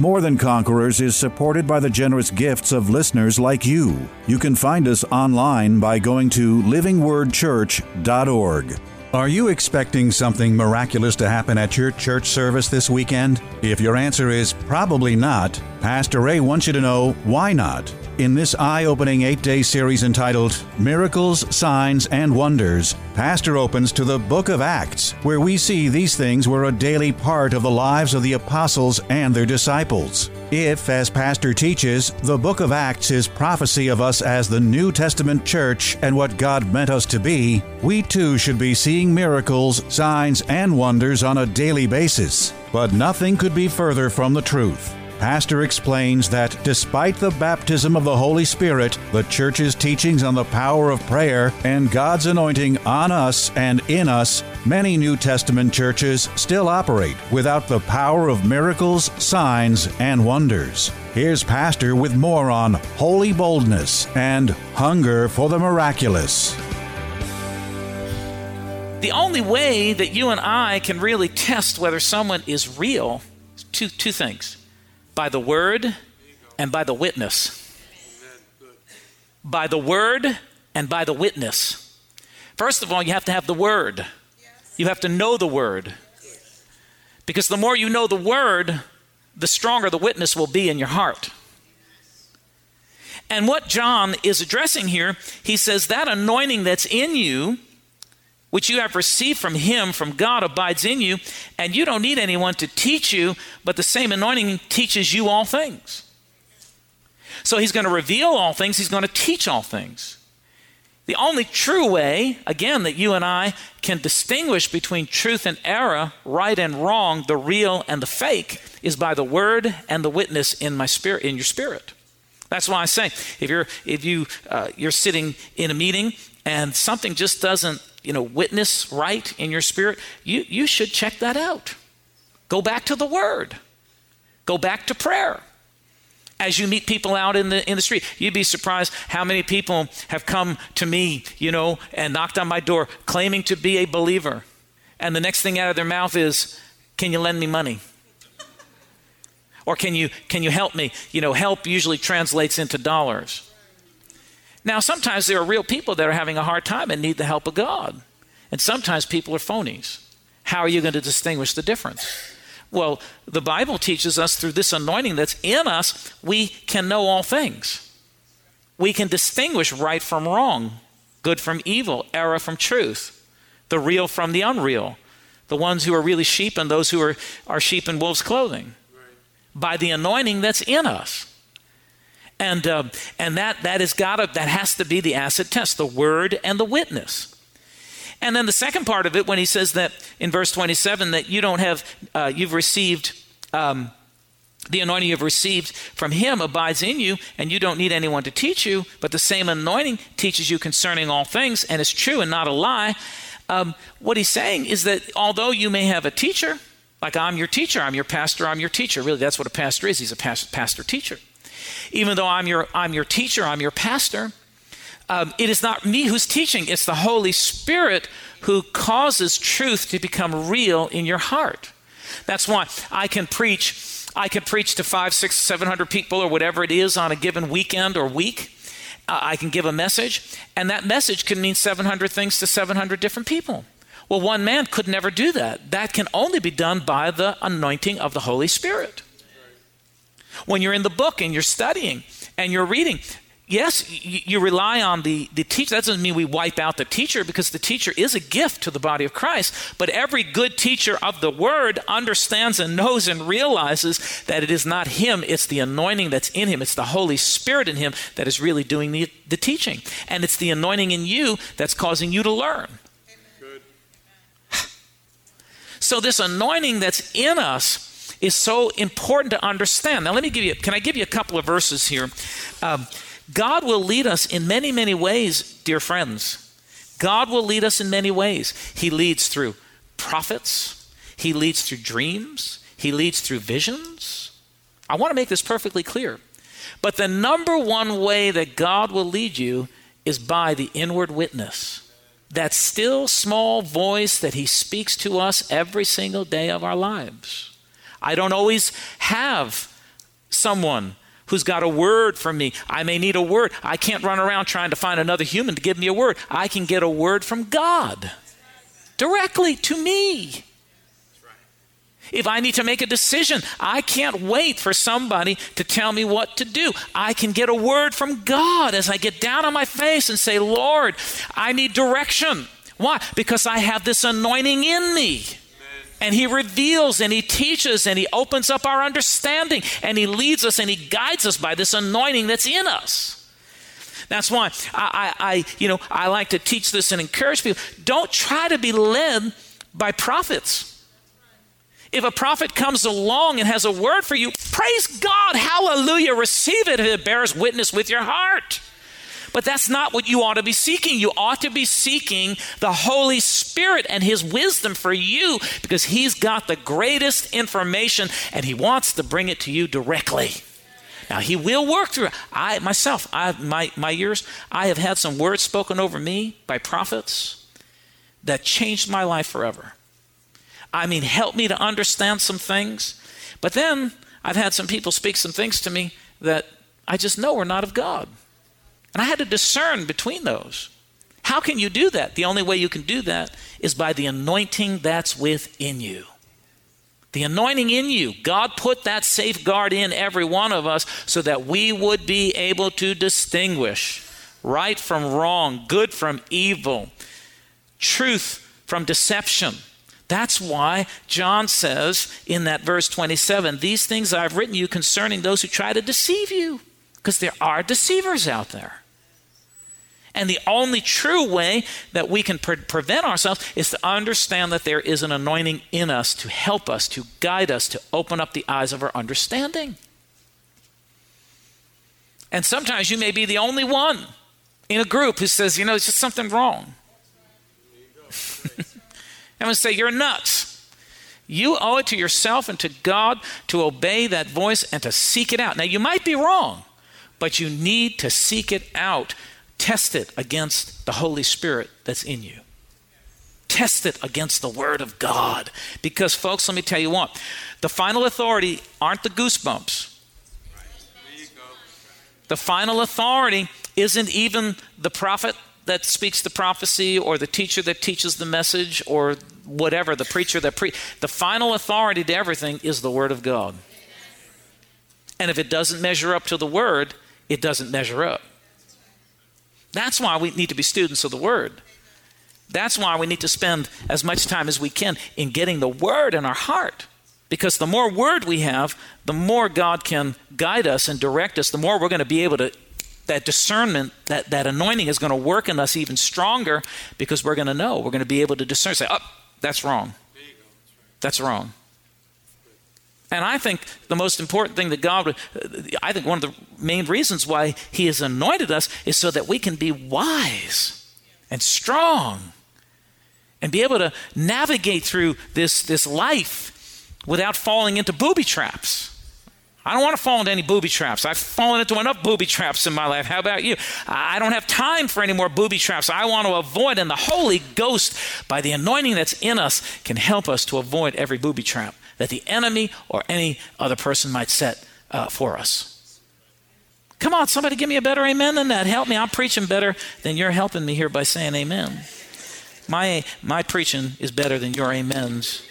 More Than Conquerors is supported by the generous gifts of listeners like you. You can find us online by going to livingwordchurch.org. Are you expecting something miraculous to happen at your church service this weekend? If your answer is probably not, Pastor Ray wants you to know why not. In this eye opening eight day series entitled Miracles, Signs, and Wonders, Pastor opens to the book of Acts, where we see these things were a daily part of the lives of the apostles and their disciples. If, as Pastor teaches, the book of Acts is prophecy of us as the New Testament church and what God meant us to be, we too should be seeing miracles, signs, and wonders on a daily basis. But nothing could be further from the truth. Pastor explains that despite the baptism of the Holy Spirit, the church's teachings on the power of prayer, and God's anointing on us and in us, many New Testament churches still operate without the power of miracles, signs, and wonders. Here's Pastor with more on holy boldness and hunger for the miraculous. The only way that you and I can really test whether someone is real is two, two things by the word and by the witness. By the word and by the witness. First of all, you have to have the word. You have to know the word. Because the more you know the word, the stronger the witness will be in your heart. And what John is addressing here, he says that anointing that's in you, which you have received from him, from God, abides in you, and you don't need anyone to teach you, but the same anointing teaches you all things. So he's going to reveal all things, he's going to teach all things. The only true way, again, that you and I can distinguish between truth and error, right and wrong, the real and the fake, is by the word and the witness in my spirit, in your spirit. That's why I say, if you're if you uh, you're sitting in a meeting and something just doesn't you know witness right in your spirit, you you should check that out. Go back to the Word. Go back to prayer. As you meet people out in the in the street, you'd be surprised how many people have come to me, you know, and knocked on my door claiming to be a believer, and the next thing out of their mouth is, "Can you lend me money?" Or can you can you help me? You know, help usually translates into dollars. Now, sometimes there are real people that are having a hard time and need the help of God. And sometimes people are phonies. How are you going to distinguish the difference? Well, the Bible teaches us through this anointing that's in us, we can know all things. We can distinguish right from wrong, good from evil, error from truth, the real from the unreal, the ones who are really sheep and those who are, are sheep in wolf's clothing, by the anointing that's in us and uh, and that that is got that has to be the acid test, the word and the witness. And then the second part of it, when he says that in verse 27 that you don't have, uh, you've received. Um, the anointing you've received from him abides in you, and you don't need anyone to teach you, but the same anointing teaches you concerning all things, and is true and not a lie. Um, what he's saying is that although you may have a teacher, like I'm your teacher, I'm your pastor, I'm your teacher. Really, that's what a pastor is. He's a pastor teacher even though I'm your, I'm your teacher, I'm your pastor, um, it is not me who's teaching, it's the Holy Spirit who causes truth to become real in your heart. That's why I can preach. I can preach to five, six, seven hundred people or whatever it is on a given weekend or week. Uh, I can give a message, and that message can mean 700 things to 700 different people. Well, one man could never do that. That can only be done by the anointing of the Holy Spirit. When you're in the book and you're studying and you're reading, yes, you, you, rely on the, the teacher. That doesn't mean we wipe out the teacher because the teacher is a gift to the body of Christ. But every good teacher of the word understands and knows and realizes that it is not him, it's the anointing that's in him. It's the Holy Spirit in him that is really doing the, the teaching. And it's the anointing in you that's causing you to learn. So, this anointing that's in us is so important to understand. Now, let me give you, can I give you a couple of verses here? Um, God will lead us in many, many ways, dear friends. God will lead us in many ways. He leads through prophets, He leads through dreams, He leads through visions. I want to make this perfectly clear. But the number one way that God will lead you is by the inward witness. That still small voice that He speaks to us every single day of our lives. I don't always have someone who's got a word for me. I may need a word. I can't run around trying to find another human to give me a word. I can get a word from God directly to me. If I need to make a decision, I can't wait for somebody to tell me what to do. I can get a word from God as I get down on my face and say, Lord, I need direction. Why? Because I have this anointing in me. And he reveals and he teaches and he opens up our understanding and he leads us and he guides us by this anointing that's in us. That's why I, I, I you know, I like to teach this and encourage people. Don't try to be led by prophets. If a prophet comes along and has a word for you, praise God, hallelujah, receive it if it bears witness with your heart. But that's not what you ought to be seeking. You ought to be seeking the Holy Spirit and His wisdom for you because He's got the greatest information and He wants to bring it to you directly. Now he will work through. I myself, I my my years, I have had some words spoken over me by prophets that changed my life forever. I mean, help me to understand some things. But then I've had some people speak some things to me that I just know are not of God. And I had to discern between those. How can you do that? The only way you can do that is by the anointing that's within you. The anointing in you. God put that safeguard in every one of us so that we would be able to distinguish right from wrong, good from evil, truth from deception. That's why John says in that verse 27 These things I've written you concerning those who try to deceive you, because there are deceivers out there. And the only true way that we can pre- prevent ourselves is to understand that there is an anointing in us to help us, to guide us, to open up the eyes of our understanding. And sometimes you may be the only one in a group who says, you know, there's just something wrong. I'm going to say, you're nuts. You owe it to yourself and to God to obey that voice and to seek it out. Now, you might be wrong, but you need to seek it out Test it against the Holy Spirit that's in you. Test it against the Word of God. Because, folks, let me tell you what the final authority aren't the goosebumps. The final authority isn't even the prophet that speaks the prophecy or the teacher that teaches the message or whatever, the preacher that pre the final authority to everything is the word of God. And if it doesn't measure up to the word, it doesn't measure up. That's why we need to be students of the Word. That's why we need to spend as much time as we can in getting the Word in our heart. Because the more Word we have, the more God can guide us and direct us, the more we're going to be able to, that discernment, that, that anointing is going to work in us even stronger because we're going to know. We're going to be able to discern, say, oh, that's wrong. That's wrong. And I think the most important thing that God, uh, I think one of the main reasons why He has anointed us is so that we can be wise and strong and be able to navigate through this, this life without falling into booby traps. I don't want to fall into any booby traps. I've fallen into enough booby traps in my life. How about you? I don't have time for any more booby traps. I want to avoid, and the Holy Ghost, by the anointing that's in us, can help us to avoid every booby trap that the enemy or any other person might set uh, for us. Come on, somebody give me a better amen than that. Help me. I'm preaching better than you're helping me here by saying amen. My, my preaching is better than your amens.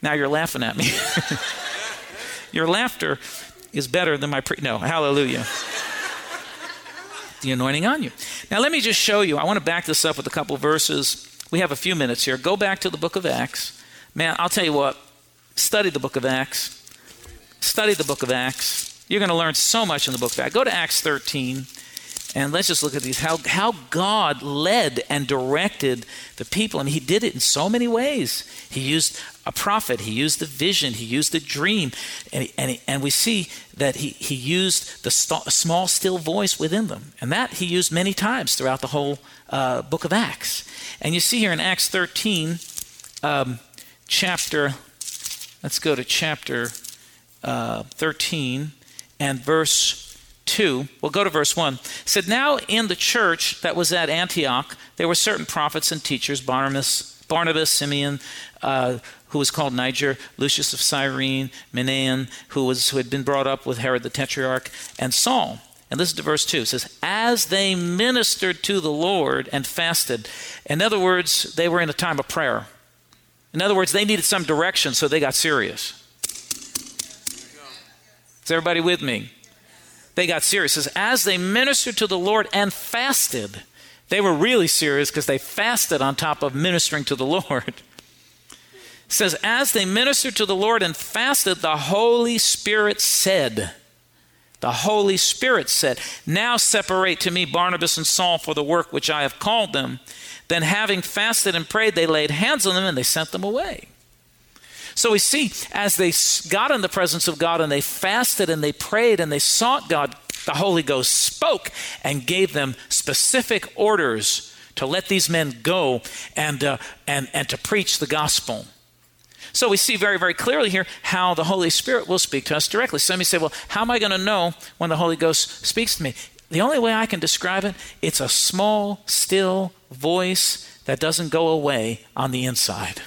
now you're laughing at me. your laughter is better than my pre. No, hallelujah. the anointing on you. Now, let me just show you. I want to back this up with a couple verses we have a few minutes here. Go back to the book of Acts. Man, I'll tell you what, study the book of Acts. Study the book of Acts. You're going to learn so much in the book of Acts. Go to Acts 13. And let's just look at these how, how God led and directed the people. And He did it in so many ways. He used a prophet, He used the vision, He used the dream. And, and, and we see that he, he used the st- small, still voice within them. And that He used many times throughout the whole uh, book of Acts. And you see here in Acts 13, um, chapter, let's go to chapter uh, 13 and verse 2, we'll go to verse 1. It said, Now in the church that was at Antioch, there were certain prophets and teachers Barnabas, Barnabas Simeon, uh, who was called Niger, Lucius of Cyrene, Manaen, who, was, who had been brought up with Herod the Tetrarch, and Saul. And listen to verse 2. It says, As they ministered to the Lord and fasted. In other words, they were in a time of prayer. In other words, they needed some direction, so they got serious. Is everybody with me? They got serious. It says, as they ministered to the Lord and fasted, they were really serious because they fasted on top of ministering to the Lord. It says, as they ministered to the Lord and fasted, the Holy Spirit said, the Holy Spirit said, Now separate to me Barnabas and Saul for the work which I have called them. Then, having fasted and prayed, they laid hands on them and they sent them away. So we see as they got in the presence of God and they fasted and they prayed and they sought God, the Holy Ghost spoke and gave them specific orders to let these men go and, uh, and, and to preach the gospel. So we see very, very clearly here how the Holy Spirit will speak to us directly. Some may say, well, how am I going to know when the Holy Ghost speaks to me? The only way I can describe it, it's a small, still voice that doesn't go away on the inside.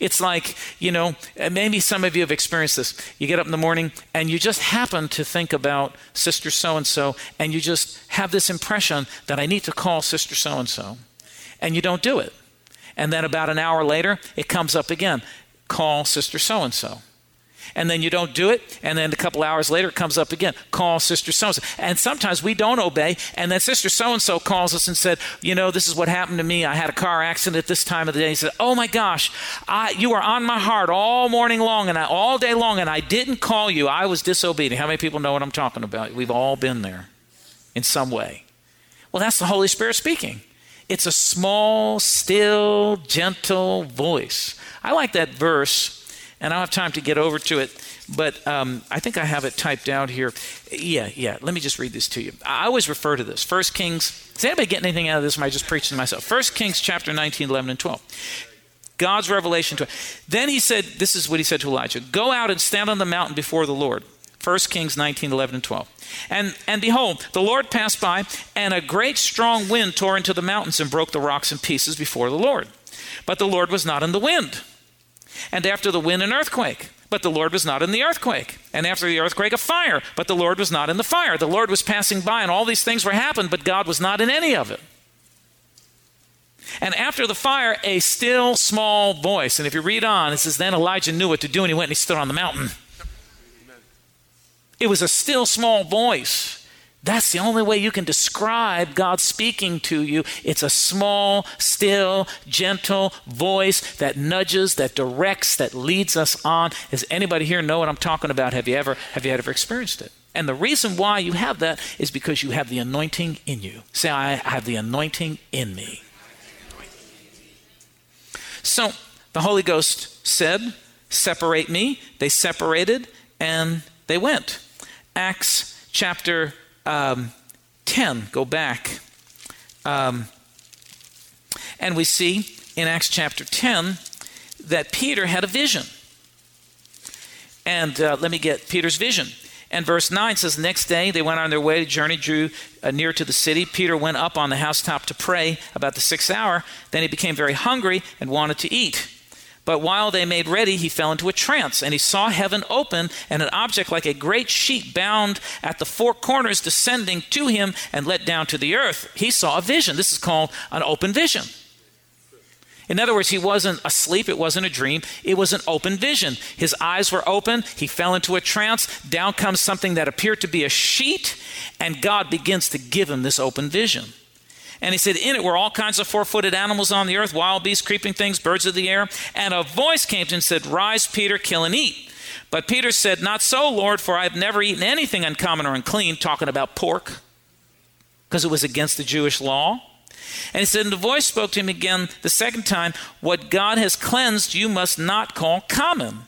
It's like, you know, maybe some of you have experienced this. You get up in the morning and you just happen to think about Sister so and so, and you just have this impression that I need to call Sister so and so. And you don't do it. And then about an hour later, it comes up again call Sister so and so and then you don't do it, and then a couple hours later it comes up again. Call Sister so and so. And sometimes we don't obey, and then Sister so and so calls us and said, You know, this is what happened to me. I had a car accident at this time of the day. He said, Oh my gosh, I, you were on my heart all morning long and I, all day long, and I didn't call you. I was disobedient. How many people know what I'm talking about? We've all been there in some way. Well, that's the Holy Spirit speaking. It's a small, still, gentle voice. I like that verse and I don't have time to get over to it, but um, I think I have it typed out here. Yeah, yeah. Let me just read this to you. I always refer to this. First Kings. Does anybody get anything out of this? Am I just preaching to myself? First Kings chapter 19, 11, and 12. God's revelation to it. Then he said, This is what he said to Elijah Go out and stand on the mountain before the Lord. 1 Kings 19, 11, and 12. And, and behold, the Lord passed by, and a great strong wind tore into the mountains and broke the rocks in pieces before the Lord. But the Lord was not in the wind. And after the wind, an earthquake. But the Lord was not in the earthquake. And after the earthquake, a fire. But the Lord was not in the fire. The Lord was passing by, and all these things were happening, but God was not in any of it. And after the fire, a still small voice. And if you read on, it says, Then Elijah knew what to do, and he went and he stood on the mountain. It was a still small voice. That's the only way you can describe God speaking to you. It's a small, still, gentle voice that nudges, that directs, that leads us on. Does anybody here know what I'm talking about? Have you ever have you ever experienced it? And the reason why you have that is because you have the anointing in you. Say, I have the anointing in me. So the Holy Ghost said, Separate me. They separated and they went. Acts chapter um, 10, go back. Um, and we see in Acts chapter 10 that Peter had a vision. And uh, let me get Peter's vision. And verse 9 says, Next day they went on their way, journey drew uh, near to the city. Peter went up on the housetop to pray about the sixth hour. Then he became very hungry and wanted to eat. But while they made ready, he fell into a trance, and he saw heaven open, and an object like a great sheet bound at the four corners descending to him and let down to the earth. He saw a vision. This is called an open vision. In other words, he wasn't asleep, it wasn't a dream, it was an open vision. His eyes were open, he fell into a trance, down comes something that appeared to be a sheet, and God begins to give him this open vision. And he said, In it were all kinds of four footed animals on the earth, wild beasts, creeping things, birds of the air. And a voice came to him and said, Rise, Peter, kill and eat. But Peter said, Not so, Lord, for I have never eaten anything uncommon or unclean, talking about pork, because it was against the Jewish law. And he said, and the voice spoke to him again the second time, What God has cleansed, you must not call common.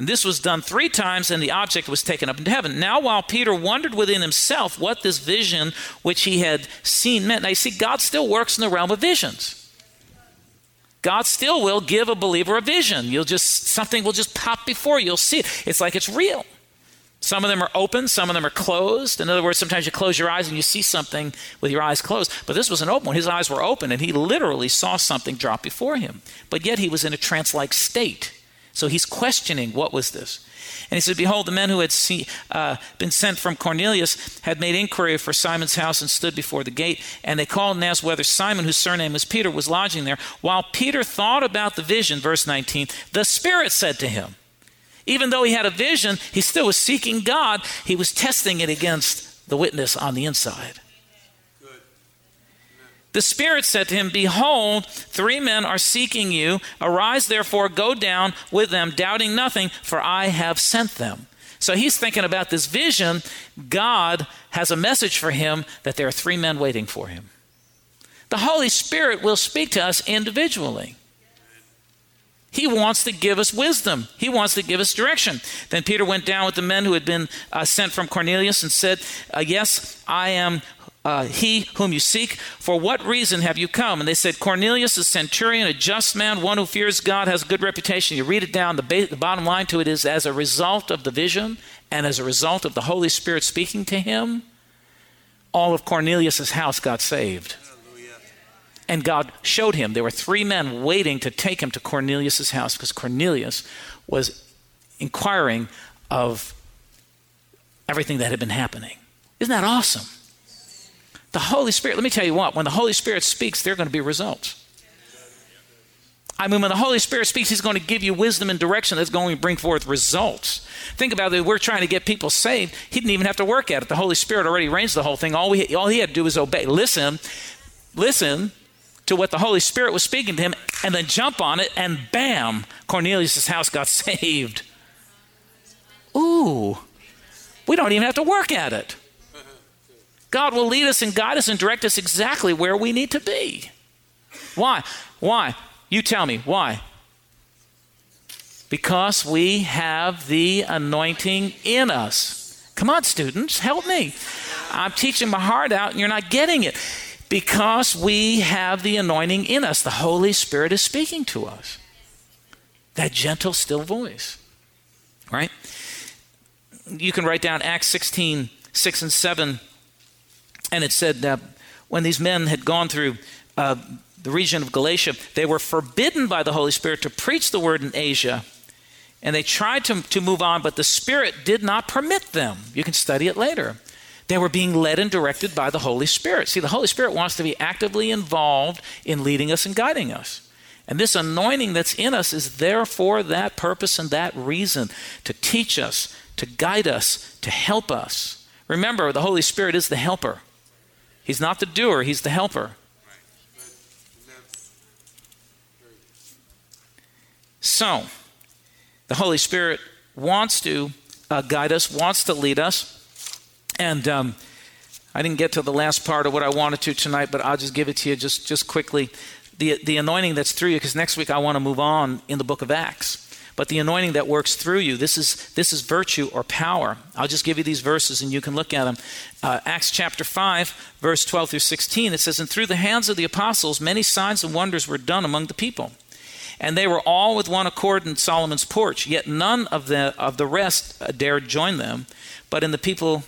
And this was done three times, and the object was taken up into heaven. Now, while Peter wondered within himself what this vision which he had seen meant, now you see, God still works in the realm of visions. God still will give a believer a vision. You'll just, something will just pop before you. You'll see it. It's like it's real. Some of them are open, some of them are closed. In other words, sometimes you close your eyes and you see something with your eyes closed. But this was an open one. His eyes were open and he literally saw something drop before him. But yet he was in a trance like state. So he's questioning what was this? And he said, Behold, the men who had see, uh, been sent from Cornelius had made inquiry for Simon's house and stood before the gate. And they called and asked whether Simon, whose surname was Peter, was lodging there. While Peter thought about the vision, verse 19, the Spirit said to him, even though he had a vision, he still was seeking God. He was testing it against the witness on the inside. The Spirit said to him, Behold, three men are seeking you. Arise, therefore, go down with them, doubting nothing, for I have sent them. So he's thinking about this vision. God has a message for him that there are three men waiting for him. The Holy Spirit will speak to us individually. He wants to give us wisdom. He wants to give us direction. Then Peter went down with the men who had been uh, sent from Cornelius and said, uh, Yes, I am uh, he whom you seek. For what reason have you come? And they said, Cornelius, a centurion, a just man, one who fears God, has a good reputation. You read it down. The, ba- the bottom line to it is as a result of the vision and as a result of the Holy Spirit speaking to him, all of Cornelius' house got saved. And God showed him there were three men waiting to take him to Cornelius' house because Cornelius was inquiring of everything that had been happening. Isn't that awesome? The Holy Spirit, let me tell you what, when the Holy Spirit speaks, there are going to be results. I mean, when the Holy Spirit speaks, He's going to give you wisdom and direction that's going to bring forth results. Think about it. We're trying to get people saved. He didn't even have to work at it. The Holy Spirit already arranged the whole thing. All, we, all he had to do was obey. Listen, listen to what the Holy Spirit was speaking to him, and then jump on it, and bam, Cornelius' house got saved. Ooh, we don't even have to work at it. God will lead us and guide us and direct us exactly where we need to be. Why? Why? You tell me. Why? Because we have the anointing in us. Come on, students, help me. I'm teaching my heart out and you're not getting it. Because we have the anointing in us. The Holy Spirit is speaking to us. That gentle, still voice. Right? You can write down Acts 16, 6 and 7 and it said uh, when these men had gone through uh, the region of Galatia, they were forbidden by the Holy Spirit to preach the word in Asia. And they tried to, to move on, but the Spirit did not permit them. You can study it later. They were being led and directed by the Holy Spirit. See, the Holy Spirit wants to be actively involved in leading us and guiding us. And this anointing that's in us is there for that purpose and that reason to teach us, to guide us, to help us. Remember, the Holy Spirit is the helper. He's not the doer, he's the helper. So, the Holy Spirit wants to uh, guide us, wants to lead us. And um, I didn't get to the last part of what I wanted to tonight, but I'll just give it to you just, just quickly. The, the anointing that's through you, because next week I want to move on in the book of Acts but the anointing that works through you. This is this is virtue or power. I'll just give you these verses and you can look at them. Uh, Acts chapter five, verse twelve through sixteen. It says, "And through the hands of the apostles, many signs and wonders were done among the people." And they were all with one accord in Solomon's porch. Yet none of the of the rest dared join them, but in the people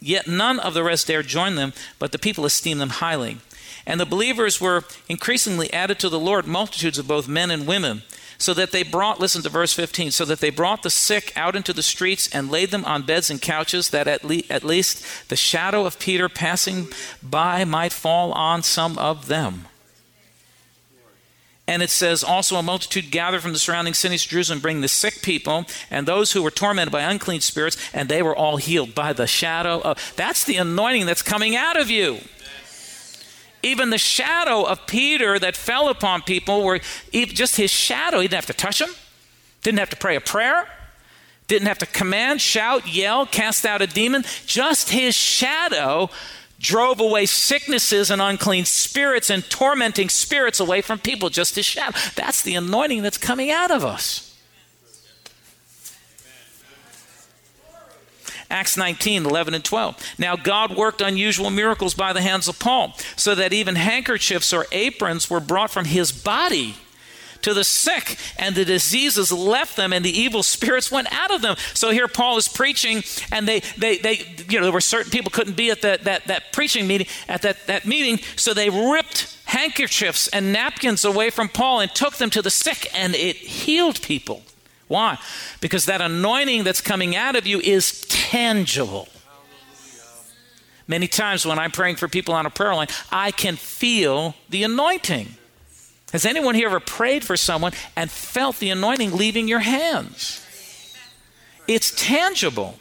Yet none of the rest dared join them, but the people esteemed them highly. And the believers were increasingly added to the Lord, multitudes of both men and women so that they brought, listen to verse 15, so that they brought the sick out into the streets and laid them on beds and couches, that at, le- at least the shadow of Peter passing by might fall on some of them. And it says, also a multitude gathered from the surrounding cities Jerusalem, bring the sick people and those who were tormented by unclean spirits, and they were all healed by the shadow of. That's the anointing that's coming out of you even the shadow of Peter that fell upon people were just his shadow. He didn't have to touch them, didn't have to pray a prayer. didn't have to command, shout, yell, cast out a demon. Just his shadow drove away sicknesses and unclean spirits and tormenting spirits away from people. Just his shadow. That's the anointing that's coming out of us. Acts 19, 11 and 12. Now, God worked unusual miracles by the hands of Paul, so that even handkerchiefs or aprons were brought from his body to the sick, and the diseases left them, and the evil spirits went out of them. So here Paul is preaching, and they, they, they you know, there were certain people couldn't be at that, that, that preaching meeting, at that, that meeting, so they ripped handkerchiefs and napkins away from Paul and took them to the sick, and it healed people. Why? Because that anointing that's coming out of you is tangible. Many times when I'm praying for people on a prayer line, I can feel the anointing. Has anyone here ever prayed for someone and felt the anointing leaving your hands? It's tangible.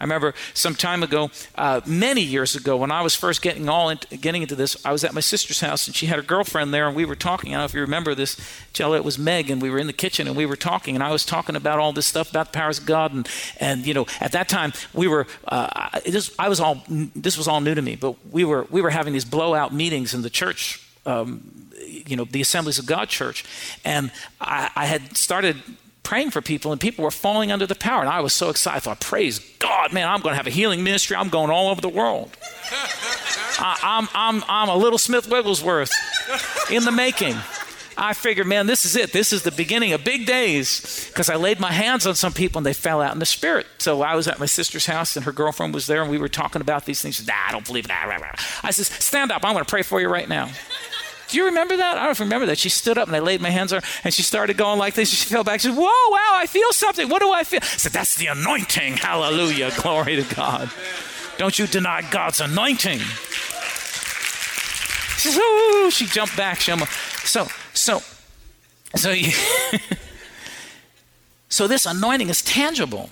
I remember some time ago, uh, many years ago, when I was first getting all into, getting into this, I was at my sister's house and she had her girlfriend there, and we were talking. I don't know if you remember this, Jello. It was Meg, and we were in the kitchen and we were talking, and I was talking about all this stuff about the powers of God, and and you know, at that time we were, uh, this, I was all, this was all new to me, but we were we were having these blowout meetings in the church. Um, you know the assemblies of god church and I, I had started praying for people, and people were falling under the power. And I was so excited. I thought, praise God, man, I'm going to have a healing ministry. I'm going all over the world. I, I'm, I'm, I'm a little Smith Wigglesworth in the making. I figured, man, this is it. This is the beginning of big days because I laid my hands on some people and they fell out in the spirit. So I was at my sister's house and her girlfriend was there and we were talking about these things. She said, nah, I don't believe that. I said, stand up. I'm going to pray for you right now. Do you remember that? I don't know if you remember that. She stood up and I laid my hands on her and she started going like this. She fell back. She said, Whoa, wow, I feel something. What do I feel? I said, That's the anointing. Hallelujah. Glory to God. Don't you deny God's anointing. She says, Ooh, she jumped back. She almost, so, so, so, you, so this anointing is tangible.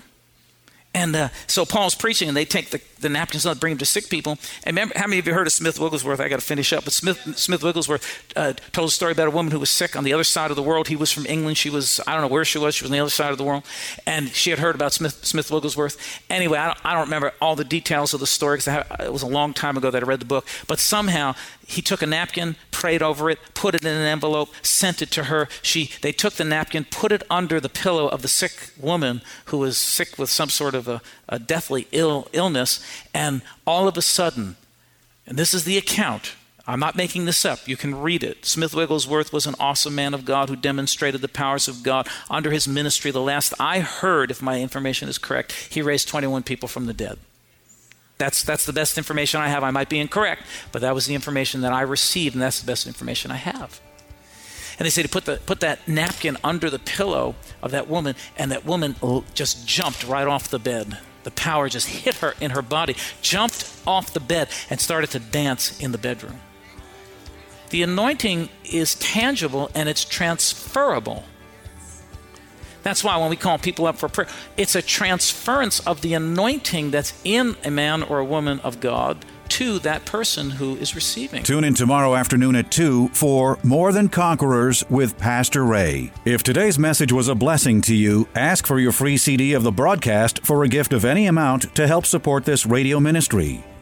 And uh, so Paul's preaching, and they take the, the napkins and bring them to sick people. And remember, how many of you heard of Smith Wigglesworth? I got to finish up. But Smith, Smith Wigglesworth uh, told a story about a woman who was sick on the other side of the world. He was from England. She was, I don't know where she was. She was on the other side of the world. And she had heard about Smith, Smith Wigglesworth. Anyway, I don't, I don't remember all the details of the story because it was a long time ago that I read the book. But somehow he took a napkin, prayed over it, put it in an envelope, sent it to her. She, they took the napkin, put it under the pillow of the sick woman who was sick with some sort of a, a deathly Ill, illness, and all of a sudden, and this is the account. I'm not making this up. You can read it. Smith Wigglesworth was an awesome man of God who demonstrated the powers of God under his ministry. The last I heard, if my information is correct, he raised 21 people from the dead. That's, that's the best information I have. I might be incorrect, but that was the information that I received, and that's the best information I have. And they say to put, the, put that napkin under the pillow of that woman, and that woman just jumped right off the bed. The power just hit her in her body, jumped off the bed, and started to dance in the bedroom. The anointing is tangible and it's transferable. That's why when we call people up for prayer, it's a transference of the anointing that's in a man or a woman of God to that person who is receiving. Tune in tomorrow afternoon at 2 for More Than Conquerors with Pastor Ray. If today's message was a blessing to you, ask for your free CD of the broadcast for a gift of any amount to help support this radio ministry.